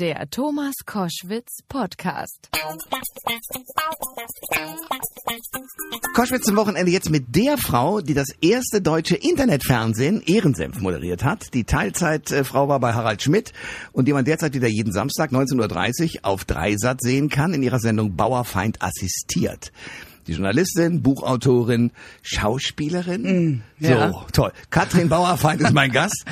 Der Thomas Koschwitz Podcast. Koschwitz zum Wochenende jetzt mit der Frau, die das erste deutsche Internetfernsehen Ehrensenf moderiert hat. Die Teilzeitfrau war bei Harald Schmidt und die man derzeit wieder jeden Samstag 19.30 Uhr auf Dreisat sehen kann in ihrer Sendung Bauerfeind assistiert. Die Journalistin, Buchautorin, Schauspielerin. Mm, ja. So, toll. Katrin Bauerfeind ist mein Gast.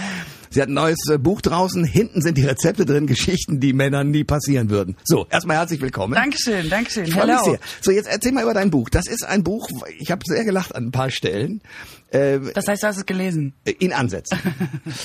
Sie hat ein neues äh, Buch draußen. Hinten sind die Rezepte drin, Geschichten, die Männern nie passieren würden. So, erstmal herzlich willkommen. Dankeschön, Dankeschön. Ich Hello. sehr. So, jetzt erzähl mal über dein Buch. Das ist ein Buch, ich habe sehr gelacht an ein paar Stellen. Äh, Das heißt, du hast es gelesen. in Ansätzen.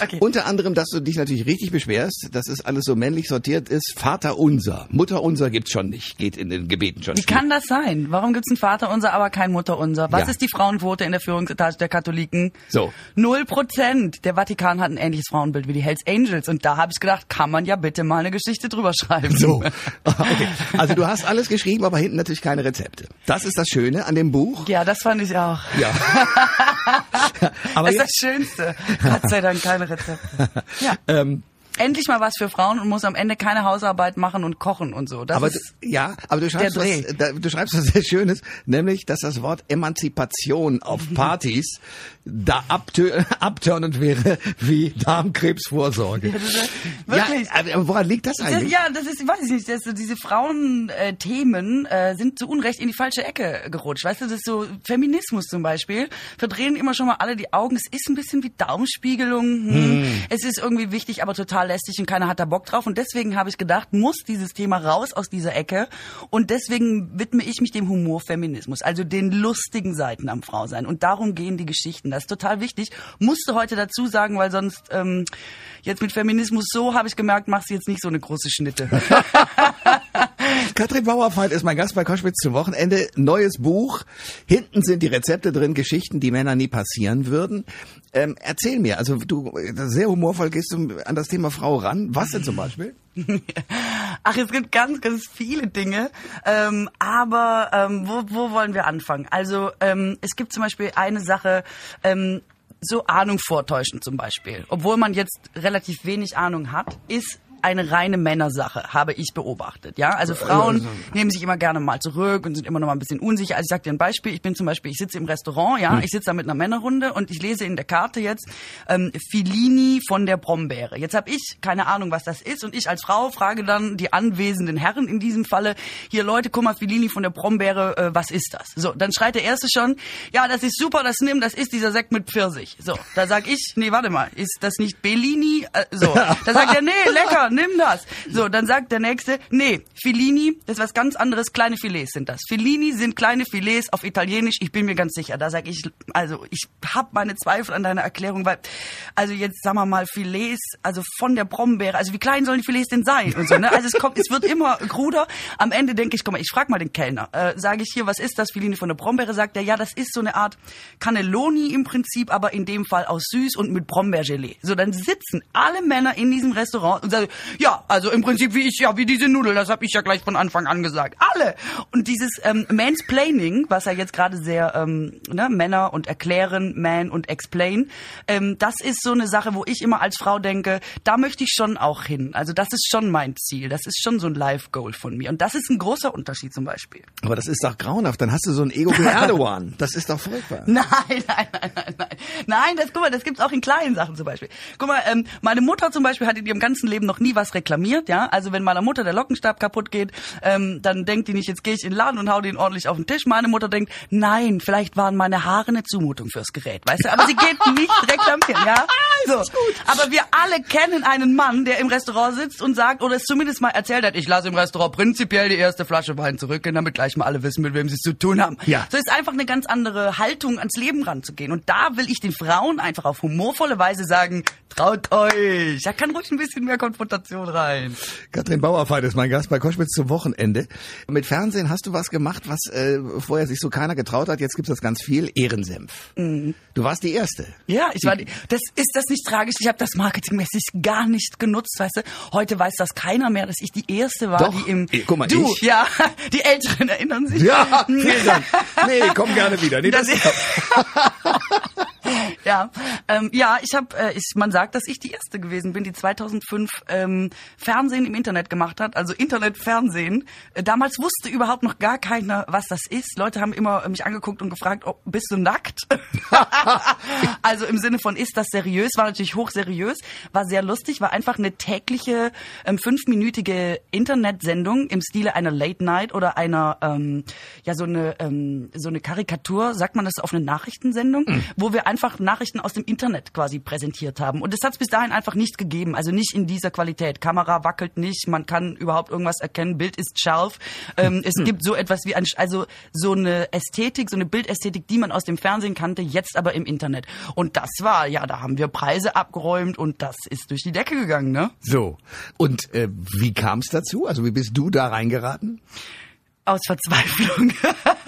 Okay. Unter anderem, dass du dich natürlich richtig beschwerst, dass es alles so männlich sortiert ist. Vater unser. Mutter unser gibt's schon nicht. Geht in den Gebeten schon Wie nicht. kann das sein? Warum gibt's ein Vaterunser, aber kein Mutterunser? Was Ja. ist die Frauenquote in der Führungsetage der Katholiken? So. Null Prozent. Der Vatikan hat ein ähnliches Frauenbild wie die Hells Angels. Und da habe ich gedacht, kann man ja bitte mal eine Geschichte drüber schreiben. So. Okay. Also du hast alles geschrieben, aber hinten natürlich keine Rezepte. Das ist das Schöne an dem Buch. Ja, das fand ich auch. Ja. aber Das ist das Schönste. Gott sei Dank keine Rezepte. Ja. ähm, Endlich mal was für Frauen und muss am Ende keine Hausarbeit machen und kochen und so. Das aber du, ja, aber du schreibst, was, da, du schreibst was sehr Schönes, nämlich, dass das Wort Emanzipation auf Partys da abtö abtörnend wäre wie Darmkrebsvorsorge. Wirklich? Ja, aber woran liegt das Das, eigentlich? ja, das ist, weiß ich nicht, das, so diese Frauen-Themen äh, sind zu Unrecht in die falsche Ecke gerutscht. Weißt du, das ist so Feminismus zum Beispiel. Verdrehen immer schon mal alle die Augen. Es ist ein bisschen wie Darmspiegelung. Hm. Es ist irgendwie wichtig, aber total lästig und keiner hat da Bock drauf. Und deswegen habe ich gedacht, muss dieses Thema raus aus dieser Ecke. Und deswegen widme ich mich dem Humorfeminismus, also den lustigen Seiten am Frausein. Und darum gehen die Geschichten. Das ist total wichtig. Musste heute dazu sagen, weil sonst ähm, jetzt mit Feminismus so, habe ich gemerkt, machst du jetzt nicht so eine große Schnitte. Katrin Bauerfeind ist mein Gast bei Koschwitz zum Wochenende. Neues Buch. Hinten sind die Rezepte drin, Geschichten, die Männer nie passieren würden. Ähm, erzähl mir, also du sehr humorvoll gehst du an das Thema Frau ran. Was denn zum Beispiel? Ach, es gibt ganz, ganz viele Dinge. Ähm, aber ähm, wo, wo wollen wir anfangen? Also ähm, es gibt zum Beispiel eine Sache, ähm, so Ahnung vortäuschen zum Beispiel. Obwohl man jetzt relativ wenig Ahnung hat, ist eine reine Männersache, habe ich beobachtet. Ja, also Frauen nehmen sich immer gerne mal zurück und sind immer noch mal ein bisschen unsicher. Also ich sage dir ein Beispiel. Ich bin zum Beispiel, ich sitze im Restaurant, ja, ich sitze da mit einer Männerrunde und ich lese in der Karte jetzt ähm, Filini von der Brombeere. Jetzt habe ich keine Ahnung, was das ist und ich als Frau frage dann die anwesenden Herren in diesem Falle, hier Leute, guck mal, Filini von der Brombeere, äh, was ist das? So, dann schreit der Erste schon, ja, das ist super, das nimm, das ist dieser Sekt mit Pfirsich. So, da sag ich, nee, warte mal, ist das nicht Bellini? Äh, so, da sagt er, nee, lecker, nimm das. So, dann sagt der Nächste, nee, Filini, das ist was ganz anderes, kleine Filets sind das. Filini sind kleine Filets auf Italienisch, ich bin mir ganz sicher. Da sag ich, also ich hab meine Zweifel an deiner Erklärung, weil, also jetzt sagen wir mal Filets, also von der Brombeere, also wie klein sollen die Filets denn sein und so, ne? Also es kommt, es wird immer kruder. Am Ende denke ich, guck mal, ich frag mal den Kellner, äh, sage ich hier, was ist das Filini von der Brombeere? Sagt er, ja, das ist so eine Art Cannelloni im Prinzip, aber in dem Fall aus süß und mit Brombeergelee. So, dann sitzen alle Männer in diesem Restaurant und sagen, ja, also im Prinzip wie ich, ja, wie diese Nudeln, das habe ich ja gleich von Anfang an gesagt. Alle! Und dieses ähm, Mansplaining, was ja jetzt gerade sehr, ähm, ne, Männer und erklären, Man und Explain, ähm, das ist so eine Sache, wo ich immer als Frau denke, da möchte ich schon auch hin. Also das ist schon mein Ziel, das ist schon so ein Life-Goal von mir. Und das ist ein großer Unterschied zum Beispiel. Aber das ist doch grauenhaft. Dann hast du so ein Ego wie Erdogan. Das ist doch furchtbar. Nein, nein, nein, nein, nein. Nein, das, guck mal, das gibt's auch in kleinen Sachen zum Beispiel. Guck mal, ähm, meine Mutter zum Beispiel hat in ihrem ganzen Leben noch nie was reklamiert, ja. Also wenn meiner Mutter der Lockenstab kaputt geht, ähm, dann denkt die nicht, jetzt gehe ich in den Laden und hau den ordentlich auf den Tisch. Meine Mutter denkt, nein, vielleicht waren meine Haare eine Zumutung fürs Gerät, weißt du. Aber sie geht nicht reklamieren, ja. So. Aber wir alle kennen einen Mann, der im Restaurant sitzt und sagt, oder es zumindest mal erzählt hat, ich lasse im Restaurant prinzipiell die erste Flasche Wein zurückgehen, damit gleich mal alle wissen, mit wem sie es zu tun haben. Ja. So ist einfach eine ganz andere Haltung ans Leben ranzugehen. Und da will ich den Frauen einfach auf humorvolle Weise sagen, traut euch. Da kann ruhig ein bisschen mehr Konfrontation rein. Katrin Bauerfeind ist mein Gast bei Koschwitz zum Wochenende. Mit Fernsehen hast du was gemacht, was äh, vorher sich so keiner getraut hat. Jetzt gibt's das ganz viel. Ehrensenf. Mhm. Du warst die Erste. Ja, ich war die, das ist das nicht tragisch. Ich habe das marketingmäßig gar nicht genutzt, weißt du. Heute weiß das keiner mehr, dass ich die erste war, Doch. die im Eh, guck mal, Du, ich. ja, die Älteren erinnern sich. Ja, vielen Dank. Nee, komm gerne wieder. Nee, das, Das- Ja, ähm, ja, ich habe, äh, ich, man sagt, dass ich die erste gewesen bin, die 2005 ähm, Fernsehen im Internet gemacht hat, also Internetfernsehen. Äh, damals wusste überhaupt noch gar keiner, was das ist. Leute haben immer mich angeguckt und gefragt, oh, bist du nackt? also im Sinne von, ist das seriös? War natürlich hochseriös, war sehr lustig, war einfach eine tägliche ähm, fünfminütige Internetsendung im Stile einer Late Night oder einer ähm, ja so eine ähm, so eine Karikatur, sagt man das auf eine Nachrichtensendung, mhm. wo wir einfach Nachrichten aus dem Internet quasi präsentiert haben. Und das hat es bis dahin einfach nicht gegeben, also nicht in dieser Qualität. Kamera wackelt nicht, man kann überhaupt irgendwas erkennen, Bild ist scharf. Ähm, es mhm. gibt so etwas wie ein, also so eine Ästhetik, so eine Bildästhetik, die man aus dem Fernsehen kannte, jetzt aber im Internet. Und das war, ja, da haben wir Preise abgeräumt und das ist durch die Decke gegangen, ne? So. Und äh, wie kam es dazu? Also wie bist du da reingeraten? Aus Verzweiflung.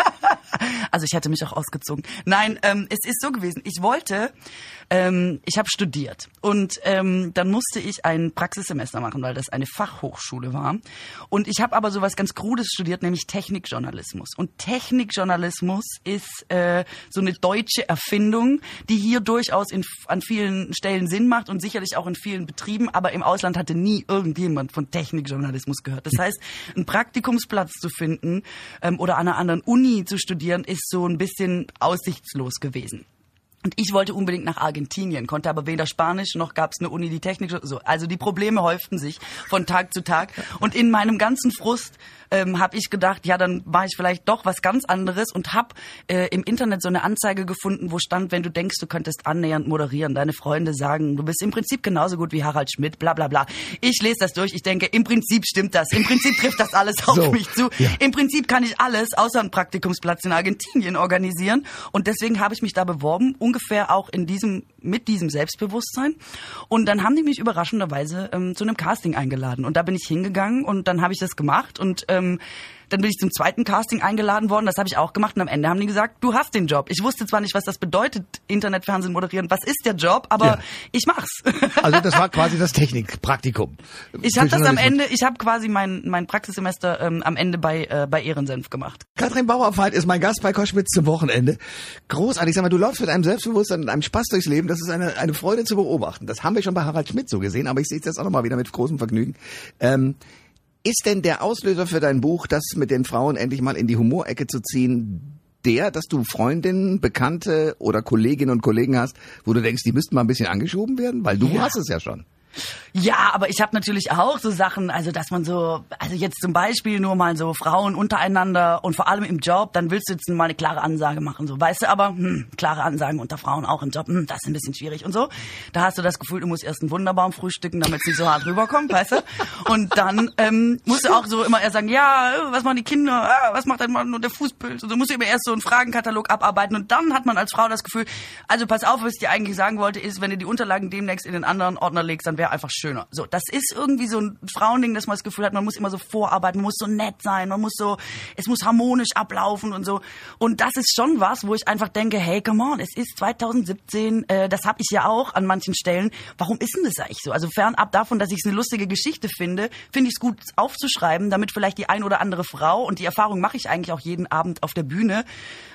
also ich hätte mich auch ausgezogen. Nein, ähm, es ist so gewesen. Ich wollte ähm, ich habe studiert und ähm, dann musste ich ein Praxissemester machen, weil das eine Fachhochschule war. Und ich habe aber sowas ganz Krudes studiert, nämlich Technikjournalismus. Und Technikjournalismus ist äh, so eine deutsche Erfindung, die hier durchaus in, an vielen Stellen Sinn macht und sicherlich auch in vielen Betrieben, aber im Ausland hatte nie irgendjemand von Technikjournalismus gehört. Das heißt, einen Praktikumsplatz zu finden ähm, oder an einer anderen Uni zu studieren, ist so ein bisschen aussichtslos gewesen. Und ich wollte unbedingt nach Argentinien, konnte aber weder Spanisch noch gab es eine Uni, die Technik so. Also die Probleme häuften sich von Tag zu Tag. Und in meinem ganzen Frust ähm, habe ich gedacht, ja, dann mache ich vielleicht doch was ganz anderes und habe äh, im Internet so eine Anzeige gefunden, wo stand, wenn du denkst, du könntest annähernd moderieren, deine Freunde sagen, du bist im Prinzip genauso gut wie Harald Schmidt, bla bla bla. Ich lese das durch, ich denke, im Prinzip stimmt das, im Prinzip trifft das alles auf so, mich zu. Ja. Im Prinzip kann ich alles außer einen Praktikumsplatz in Argentinien organisieren und deswegen habe ich mich da beworben, ungefähr auch in diesem mit diesem Selbstbewusstsein. Und dann haben die mich überraschenderweise ähm, zu einem Casting eingeladen. Und da bin ich hingegangen und dann habe ich das gemacht. Und ähm, dann bin ich zum zweiten Casting eingeladen worden, das habe ich auch gemacht und am Ende haben die gesagt, du hast den Job. Ich wusste zwar nicht, was das bedeutet, Internetfernsehen moderieren, was ist der Job, aber ja. ich mach's. Also das war quasi das Technikpraktikum. Ich habe das am Ende, ich habe quasi mein mein Praxissemester ähm, am Ende bei äh, bei Ehrensenf gemacht. Katrin Bauerfeind ist mein Gast bei Koschwitz zum Wochenende. Großartig, sag mal, du läufst mit einem Selbstbewusstsein und einem Spaß durchs Leben, das ist eine eine Freude zu beobachten. Das haben wir schon bei Harald Schmidt so gesehen, aber ich sehe es jetzt auch nochmal wieder mit großem Vergnügen. Ähm, ist denn der Auslöser für dein Buch, das mit den Frauen endlich mal in die Humorecke zu ziehen, der, dass du Freundinnen, Bekannte oder Kolleginnen und Kollegen hast, wo du denkst, die müssten mal ein bisschen angeschoben werden? Weil du ja. hast es ja schon. Ja, aber ich habe natürlich auch so Sachen, also dass man so, also jetzt zum Beispiel nur mal so Frauen untereinander und vor allem im Job, dann willst du jetzt mal eine klare Ansage machen, so weißt du, aber hm, klare Ansagen unter Frauen auch im Job, hm, das ist ein bisschen schwierig und so. Da hast du das Gefühl, du musst erst einen Wunderbaum frühstücken, damit es nicht so hart rüberkommt, weißt du? Und dann ähm, musst du auch so immer erst sagen, ja, was machen die Kinder, ah, was macht dein Mann und der Fußpilz? Und du musst immer erst so einen Fragenkatalog abarbeiten und dann hat man als Frau das Gefühl, also pass auf, was ich dir eigentlich sagen wollte, ist, wenn du die Unterlagen demnächst in den anderen Ordner legst, dann wäre einfach schön schöner. So, das ist irgendwie so ein Frauending, dass man das Gefühl hat, man muss immer so vorarbeiten, man muss so nett sein, man muss so, es muss harmonisch ablaufen und so. Und das ist schon was, wo ich einfach denke, hey, come on, es ist 2017, äh, das habe ich ja auch an manchen Stellen. Warum ist denn das eigentlich so? Also fernab davon, dass ich es eine lustige Geschichte finde, finde ich es gut aufzuschreiben, damit vielleicht die ein oder andere Frau, und die Erfahrung mache ich eigentlich auch jeden Abend auf der Bühne,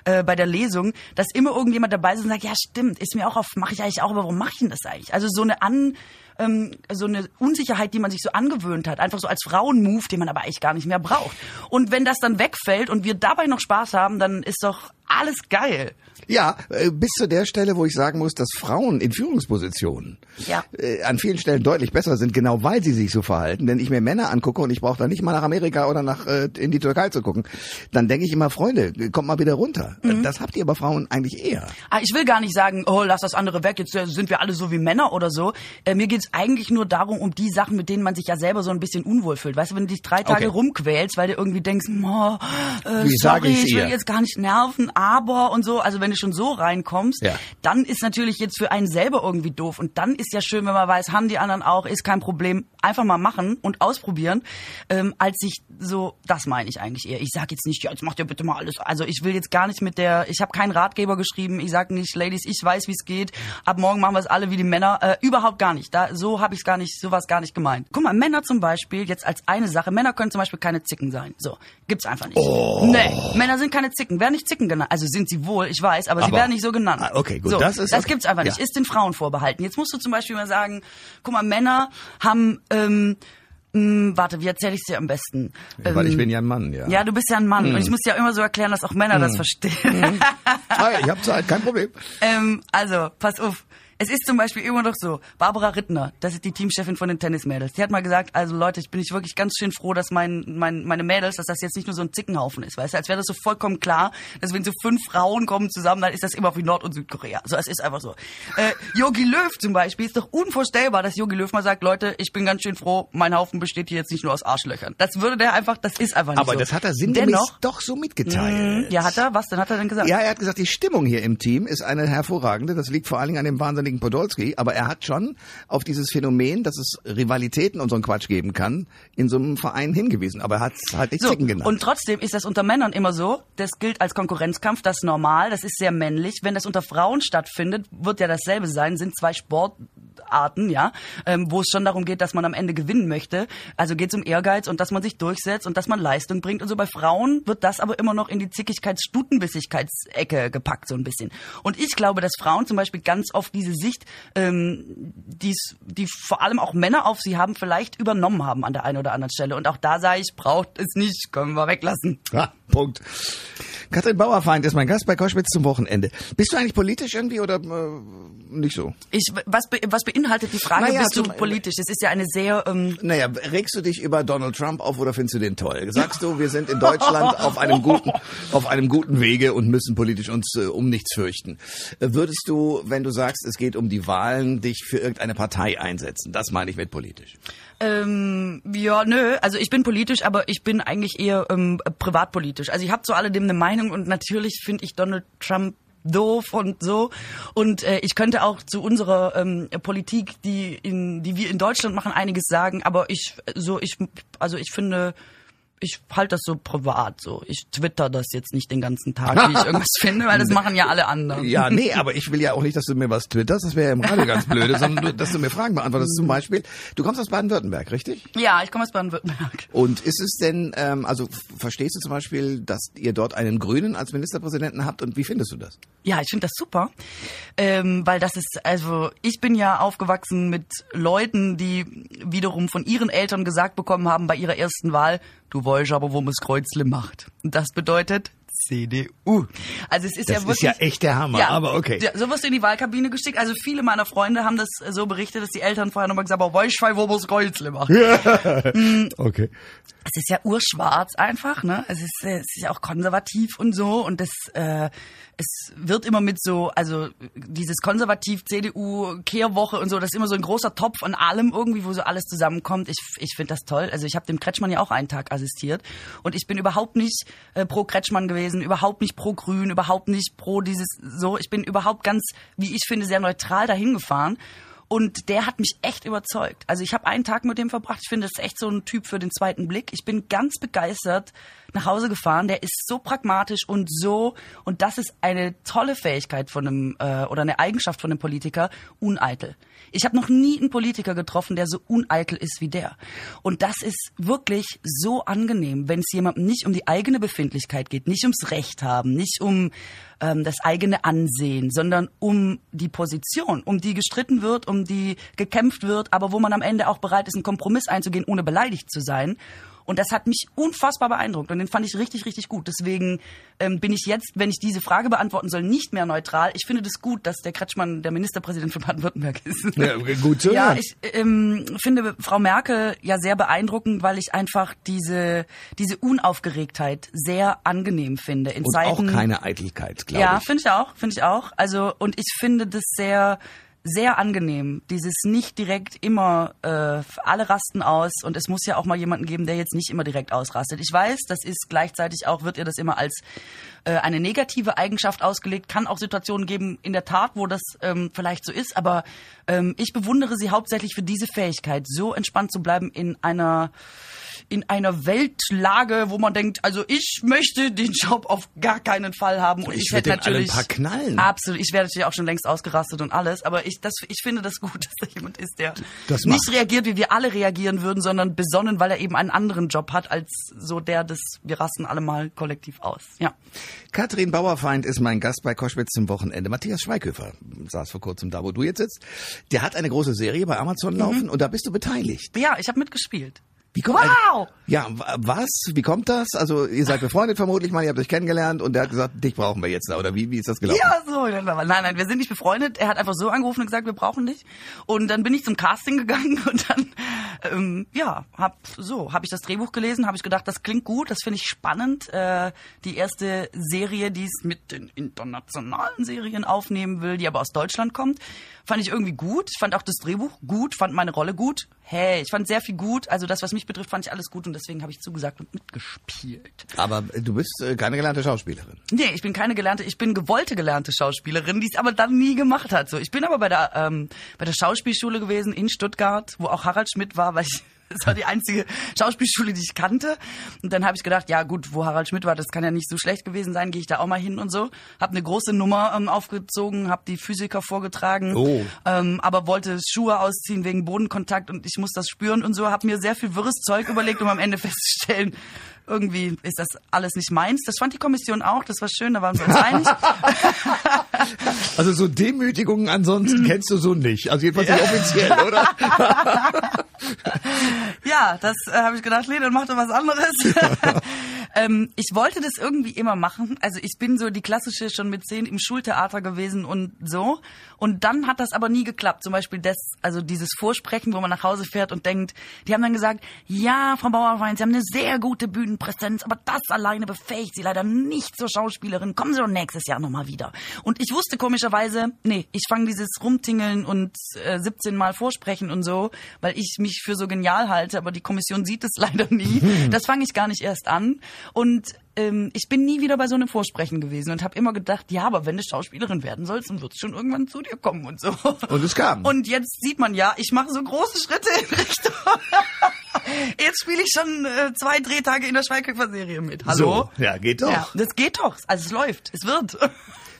äh, bei der Lesung, dass immer irgendjemand dabei ist und sagt, ja stimmt, ist mir auch auf, mache ich eigentlich auch, aber warum mache ich denn das eigentlich? Also so eine An ähm, so eine Unsicherheit, die man sich so angewöhnt hat, einfach so als Frauenmove, den man aber eigentlich gar nicht mehr braucht. Und wenn das dann wegfällt und wir dabei noch Spaß haben, dann ist doch alles geil. Ja, äh, bis zu der Stelle, wo ich sagen muss, dass Frauen in Führungspositionen ja. Äh, an vielen Stellen deutlich besser sind, genau weil sie sich so verhalten. Denn ich mir Männer angucke und ich brauche da nicht mal nach Amerika oder nach äh, in die Türkei zu gucken, dann denke ich immer, Freunde, kommt mal wieder runter. Mhm. Das habt ihr aber Frauen eigentlich eher. Ah, ich will gar nicht sagen, oh, lass das andere weg, jetzt sind wir alle so wie Männer oder so. mir geht's eigentlich nur darum, um die Sachen, mit denen man sich ja selber so ein bisschen unwohl fühlt. Weißt du, wenn du dich drei Tage okay. rumquälst, weil du irgendwie denkst, oh, äh, sorry, ich will jetzt gar nicht nerven, aber und so. Also wenn du schon so reinkommst, ja. dann ist natürlich jetzt für einen selber irgendwie doof. Und dann ist ja schön, wenn man weiß, haben die anderen auch, ist kein Problem. Einfach mal machen und ausprobieren, ähm, als sich so, das meine ich eigentlich eher. Ich sage jetzt nicht, ja, jetzt macht ihr bitte mal alles. Also ich will jetzt gar nicht mit der, ich habe keinen Ratgeber geschrieben. Ich sage nicht, Ladies, ich weiß, wie es geht. Ab morgen machen wir es alle wie die Männer. Äh, überhaupt gar nicht. Da, so habe ich es gar nicht, sowas gar nicht gemeint. Guck mal, Männer zum Beispiel, jetzt als eine Sache, Männer können zum Beispiel keine Zicken sein. So, gibt's einfach nicht. Oh. Nee, Männer sind keine Zicken. Wer nicht Zicken genannt, also sind sie wohl, ich weiß, weiß, aber, sie Aber- werden nicht so genannt. Ah, okay, gut, So, das ist das okay. gibt's einfach nicht. Ja. Ist den Frauen vorbehalten. Jetzt musst du zum Beispiel mal sagen, guck mal, Männer haben, ähm, mh, warte, wie erzähle ich dir am besten? Weil ich Ähm, bin ja ein Mann, ja. ja, du bist ja ein Mann Hm. und ich muss dir ja immer so erklären, dass auch Männer das verstehen. Ah, ich habe Zeit, kein Problem. ähm, also, pass auf. Es ist zum Beispiel immer noch so, Barbara Rittner, das ist die Teamchefin von den Tennismädels, die hat mal gesagt, also Leute, ich bin ich wirklich ganz schön froh, dass mein, mein, meine Mädels, dass das jetzt nicht nur so ein Zickenhaufen ist, weißt du, als wäre das so vollkommen klar, dass wenn so fünf Frauen kommen zusammen, dann ist das immer wie Nord- und Südkorea. So, es ist einfach so. Äh, Yogi Löw zum Beispiel, ist doch unvorstellbar, dass Yogi Löw mal sagt, Leute, ich bin ganz schön froh, mein Haufen besteht hier jetzt nicht nur aus Arschlöchern. Das würde der einfach, das ist einfach nicht Aber so. das hat er sinngemäß Dennoch, doch so mitgeteilt. ja, hat er, was denn hat er denn gesagt? Ja, er hat gesagt, die Stimmung hier im Team ist eine hervorragende. Das liegt vor allen Dingen an dem wahnsinnigen Podolski. Aber er hat schon auf dieses Phänomen, dass es Rivalitäten und so einen Quatsch geben kann, in so einem Verein hingewiesen. Aber er hat es halt nicht So, Zicken genannt. und trotzdem ist das unter Männern immer so, das gilt als Konkurrenzkampf, das ist normal, das ist sehr männlich. Wenn das unter Frauen stattfindet, wird ja dasselbe sein, sind zwei Sportarten, ja, ähm, wo es schon darum geht, dass man am Ende gewinnen möchte. Also geht es um Ehrgeiz und dass man sich durchsetzt und dass man Leistung bringt und so. Bei Frauen wird das aber immer noch in die Zickigkeits-Stutenbissigkeitsecke gepackt, so ein bisschen. Und ich glaube, dass Frauen zum Beispiel ganz oft diese Sicht, ähm, die's, die vor allem auch Männer auf sie haben, vielleicht übernommen haben an der einen oder anderen Stelle. Und auch da sage ich, braucht es nicht, können wir weglassen. Ja, Punkt. Katrin Bauerfeind ist mein Gast bei Koschwitz zum Wochenende. Bist du eigentlich politisch irgendwie oder äh, nicht so? Ich, was, be, was beinhaltet die Frage, Naja, bist du politisch? Das ist ja eine sehr, ähm, Naja, regst du dich über Donald Trump auf oder findest du den toll? Sagst du, wir sind in Deutschland auf einem guten, auf einem guten Wege und müssen politisch uns äh, um nichts fürchten. Äh, würdest du, wenn du sagst, es geht um die Wahlen, dich für irgendeine Partei einsetzen? Das meine ich mit politisch. ähm, ja, nö, also ich bin politisch, aber ich bin eigentlich eher ähm, privatpolitisch. Also ich habe zu alledem eine Meinung und natürlich finde ich Donald Trump doof und so. Und äh, ich könnte auch zu unserer ähm, Politik, die in, die wir in Deutschland machen, einiges sagen. Aber ich, so ich, also ich finde, ich halte das so privat. So, ich twitter das jetzt nicht den ganzen Tag, wie ich irgendwas finde, weil das machen ja alle anderen. Ja, nee, aber ich will ja auch nicht, dass du mir was twitterst, das wäre ja im Radio ganz blöde, sondern du, dass du mir Fragen beantwortest. Zum Beispiel, du kommst aus Baden-Württemberg, richtig? Ja, ich komme aus Baden-Württemberg. Und ist es denn, ähm, also verstehst du zum Beispiel, dass ihr dort einen Grünen als Ministerpräsidenten habt und wie findest du das? Ja, ich finde das super, ähm, weil das ist, also ich bin ja aufgewachsen mit Leuten, die wiederum von ihren Eltern gesagt bekommen haben bei ihrer ersten Wahl, du wolltest aber, wo man das Kreuzle macht. Und das bedeutet CDU. Also es ist Das ja ist wirklich... ja echt der Hammer, aber okay. Ja, so wirst du in die Wahlkabine geschickt. Also viele meiner Freunde haben das so berichtet, dass die Eltern vorher nochmal gesagt haben, weißt du, wo man das Kreuzle macht. Okay. es ist ja urschwarz einfach, ne? Es ist, es ist ja auch konservativ und so und das, äh, es wird immer mit so, also dieses konservativ CDU Kehrwoche und so, das ist immer so ein großer Topf an allem irgendwie, wo so alles zusammenkommt. Ich, ich finde das toll. Also ich habe dem Kretschmann ja auch einen Tag assistiert und ich bin überhaupt nicht äh, pro Kretschmann gewesen, überhaupt nicht pro Grün, überhaupt nicht pro dieses so. Ich bin überhaupt ganz, wie ich finde, sehr neutral dahin gefahren. Und der hat mich echt überzeugt. Also ich habe einen Tag mit dem verbracht. Ich finde, das ist echt so ein Typ für den zweiten Blick. Ich bin ganz begeistert nach Hause gefahren. Der ist so pragmatisch und so, und das ist eine tolle Fähigkeit von einem, äh, oder eine Eigenschaft von einem Politiker, uneitel. Ich habe noch nie einen Politiker getroffen, der so uneitel ist wie der. Und das ist wirklich so angenehm, wenn es jemandem nicht um die eigene Befindlichkeit geht, nicht ums Recht haben, nicht um ähm, das eigene Ansehen, sondern um die Position, um die gestritten wird, um die gekämpft wird, aber wo man am Ende auch bereit ist, einen Kompromiss einzugehen, ohne beleidigt zu sein. Und das hat mich unfassbar beeindruckt und den fand ich richtig, richtig gut. Deswegen ähm, bin ich jetzt, wenn ich diese Frage beantworten soll, nicht mehr neutral. Ich finde das gut, dass der Kretschmann der Ministerpräsident von Baden-Württemberg ist. Ja, gut zu Ja, ich ähm, finde Frau Merkel ja sehr beeindruckend, weil ich einfach diese diese Unaufgeregtheit sehr angenehm finde in Und Zeiten. auch keine Eitelkeit, glaube ja, ich. finde ich auch, finde ich auch. Also und ich finde das sehr sehr angenehm, dieses nicht direkt immer äh, alle rasten aus und es muss ja auch mal jemanden geben, der jetzt nicht immer direkt ausrastet. Ich weiß, das ist gleichzeitig auch wird ihr das immer als äh, eine negative Eigenschaft ausgelegt. Kann auch Situationen geben in der Tat, wo das ähm, vielleicht so ist, aber ähm, ich bewundere sie hauptsächlich für diese Fähigkeit, so entspannt zu bleiben in einer in einer Weltlage, wo man denkt, also ich möchte den Job auf gar keinen Fall haben und Ich ich, den alle ein natürlich paar knallen. absolut, ich wäre natürlich auch schon längst ausgerastet und alles, aber ich das ich finde das gut, dass da jemand ist, der Das nicht macht. reagiert, wie wir alle reagieren würden, sondern besonnen, weil er eben einen anderen Job hat als so der des wir rasten alle mal kollektiv aus. Ja. Katrin Bauerfeind ist mein Gast bei Koschwitz zum Wochenende. Matthias Schweighöfer saß vor kurzem da, wo du jetzt sitzt. Der hat eine große Serie bei Amazon laufen und da bist du beteiligt. Ja, ich habe mitgespielt. Wie kommt Wow! Ja, wa- was? Wie kommt das? Also ihr seid befreundet vermutlich mal, ihr habt euch kennengelernt und der hat gesagt, dich brauchen wir jetzt da. Oder wie, wie ist das gelaufen? Ja, so. Nein, nein, wir sind nicht befreundet. Er hat einfach so angerufen und gesagt, wir brauchen dich. Und dann bin ich zum Casting gegangen und dann, ähm, ja, hab so, habe ich das Drehbuch gelesen, habe ich gedacht, das klingt gut, das finde ich spannend. Äh, die erste Serie, die es mit den internationalen Serien aufnehmen will, die aber aus Deutschland kommt, fand ich irgendwie gut. Ich fand auch das Drehbuch gut, fand meine Rolle gut. Hey, ich fand sehr viel gut. Also das, was mich betrifft, fand ich alles gut und deswegen habe ich zugesagt und mitgespielt. Aber äh, du bist äh, keine gelernte Schauspielerin. Nee, ich bin keine gelernte, ich bin gewollte gelernte Schauspielerin, die es aber dann nie gemacht hat. So, ich bin aber bei der ähm, bei der Schauspielschule gewesen in Stuttgart, wo auch Harald Schmidt war, weil ich das war die einzige Schauspielschule, die ich kannte. Und dann habe ich gedacht, ja gut, wo Harald Schmidt war, das kann ja nicht so schlecht gewesen sein, gehe ich da auch mal hin und so. Hab eine große Nummer ähm, aufgezogen, hab die Physiker vorgetragen, Oh. ähm, aber wollte Schuhe ausziehen wegen Bodenkontakt und ich muss das spüren und so. Hab mir sehr viel wirres Zeug überlegt, um am Ende festzustellen, irgendwie ist das alles nicht meins. Das fand die Kommission auch, das war schön, da waren wir uns einig. Also so Demütigungen ansonsten kennst du so nicht. Also jedenfalls nicht offiziell, oder? Ja, das äh, habe ich gedacht, dann mach doch was anderes. ähm, ich wollte das irgendwie immer machen. Also ich bin so die klassische schon mit zehn im Schultheater gewesen und so. Und dann hat das aber nie geklappt. Zum Beispiel das, also dieses Vorsprechen, wo man nach Hause fährt und denkt, die haben dann gesagt, ja, Frau Bauerfeind, Sie haben eine sehr gute Bühnenpräsenz, aber das alleine befähigt Sie leider nicht zur Schauspielerin. Kommen Sie doch nächstes Jahr nochmal wieder. Und ich wusste komischerweise, nee, ich fange dieses Rumtingeln und äh, 17 Mal Vorsprechen und so, weil ich mich für so genial halte, aber die Kommission sieht es leider nie. Das fange ich gar nicht erst an. Und ähm, ich bin nie wieder bei so einem Vorsprechen gewesen und habe immer gedacht, ja, aber wenn du Schauspielerin werden sollst, dann wird es schon irgendwann zu dir kommen und so. Und es kam. Und jetzt sieht man ja, ich mache so große Schritte in Richtung. Jetzt spiele ich schon äh, zwei Drehtage in der Schweighöfer-Serie mit. Hallo? So, ja, geht doch. Ja, das geht doch. Also es läuft, es wird.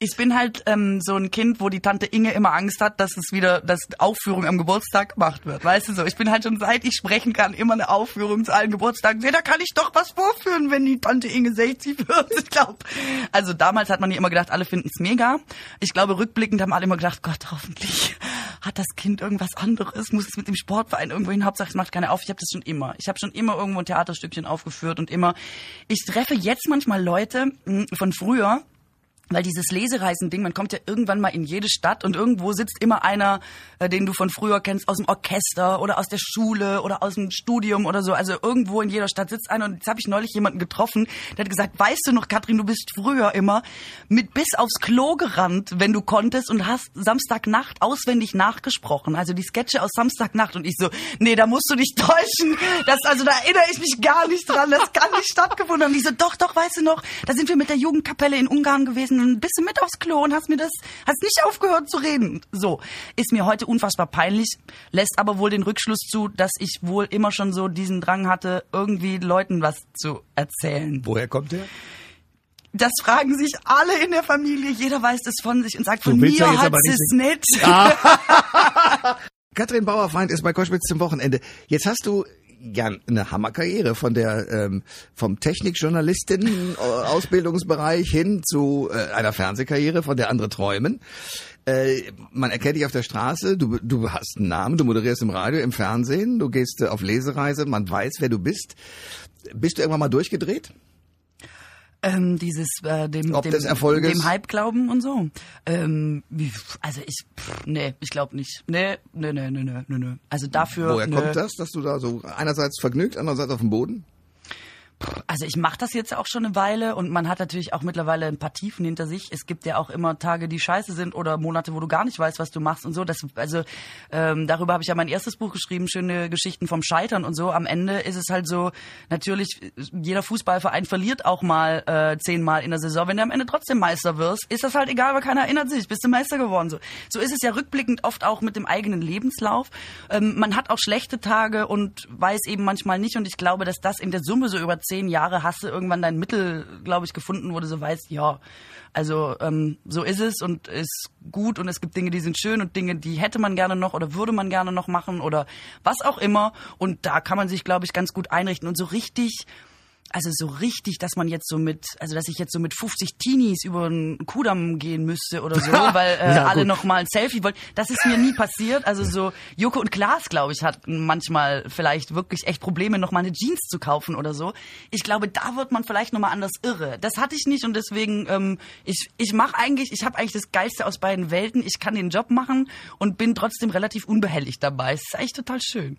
Ich bin halt ähm, so ein Kind, wo die Tante Inge immer Angst hat, dass es wieder, dass Aufführung am Geburtstag gemacht wird. Weißt du so? Ich bin halt schon seit ich sprechen kann immer eine Aufführung zu allen Geburtstagen. Ja, da kann ich doch was vorführen, wenn die Tante Inge 60 wird. Ich glaube. Also damals hat man ja immer gedacht, alle finden es mega. Ich glaube, rückblickend haben alle immer gedacht, Gott, hoffentlich hat das Kind irgendwas anderes, muss es mit dem Sportverein irgendwo hin, Hauptsache es macht keiner auf. Ich habe das schon immer. Ich habe schon immer irgendwo ein Theaterstückchen aufgeführt und immer. Ich treffe jetzt manchmal Leute mh, von früher, weil dieses Lesereisen-Ding, man kommt ja irgendwann mal in jede Stadt und irgendwo sitzt immer einer, äh, den du von früher kennst, aus dem Orchester oder aus der Schule oder aus dem Studium oder so. Also irgendwo in jeder Stadt sitzt einer und jetzt habe ich neulich jemanden getroffen, der hat gesagt, weißt du noch, Katrin, du bist früher immer mit bis aufs Klo gerannt, wenn du konntest und hast Samstagnacht auswendig nachgesprochen. Also die Sketche aus Samstagnacht und ich so, nee, da musst du dich täuschen. Das, also da erinnere ich mich gar nicht dran. Das kann nicht stattgefunden haben. Die so, doch, doch, weißt du noch, da sind wir mit der Jugendkapelle in Ungarn gewesen und bist du mit aufs Klo und hast mir das, hast nicht aufgehört zu reden. So. Ist mir heute unfassbar peinlich, lässt aber wohl den Rückschluss zu, dass ich wohl immer schon so diesen Drang hatte, irgendwie Leuten was zu erzählen. Woher kommt der? Das fragen sich alle in der Familie. Jeder weiß das von sich und sagt, von ja mir jetzt hat nicht es nicht. Katrin Bauerfeind ist bei Koschwitz zum Wochenende. Jetzt hast du ja eine Hammerkarriere von der ähm, vom Technikjournalistin äh, Ausbildungsbereich hin zu äh, einer Fernsehkarriere, von der andere träumen. Äh, man erkennt dich auf der Straße, du, du hast einen Namen, du moderierst im Radio, im Fernsehen, du gehst äh, auf Lesereise, man weiß, wer du bist. Bist du irgendwann mal durchgedreht? Ähm, dieses äh, dem, Ob dem, des Erfolges? dem Hype glauben und so. Ähm, wie- also ich, pff, nee, ich glaube nicht. Nee, nee, nee, nee, nee, nee, nee. Also dafür. Woher nee. kommt das, dass du da so einerseits vergnügt, andererseits auf dem Boden? Also ich mache das jetzt auch schon eine Weile und man hat natürlich auch mittlerweile ein paar Tiefen hinter sich. Es gibt ja auch immer Tage, die scheiße sind oder Monate, wo du gar nicht weißt, was du machst und so. Das, also ähm, darüber habe ich ja mein erstes Buch geschrieben, schöne Geschichten vom Scheitern und so. Am Ende ist es halt so, natürlich, jeder Fußballverein verliert auch mal äh, zehnmal in der Saison. Wenn du am Ende trotzdem Meister wirst, ist das halt egal, weil keiner erinnert sich, bist du Meister geworden. So, so ist es ja rückblickend oft auch mit dem eigenen Lebenslauf. Ähm, man hat auch schlechte Tage und weiß eben manchmal nicht und ich glaube, dass das in der Summe so über zehn Jahre hast du irgendwann dein Mittel, glaube ich, gefunden, wo du so weißt, ja, also ähm, so ist es und ist gut und es gibt Dinge, die sind schön und Dinge, die hätte man gerne noch oder würde man gerne noch machen oder was auch immer. Und da kann man sich, glaube ich, ganz gut einrichten und so richtig also so richtig, dass man jetzt so mit, also dass ich jetzt so mit 50 Teenies über einen Kudamm gehen müsste oder so, weil äh, Ja, alle gut. noch mal ein Selfie wollten. Das ist mir nie passiert. Also so Joko und Klaas, glaube ich, hatten manchmal vielleicht wirklich echt Probleme, noch mal eine Jeans zu kaufen oder so. Ich glaube, da wird man vielleicht noch mal anders irre. Das hatte ich nicht und deswegen, ähm, ich, ich mache eigentlich, ich habe eigentlich das Geilste aus beiden Welten. Ich kann den Job machen und bin trotzdem relativ unbehelligt dabei. Es ist eigentlich total schön.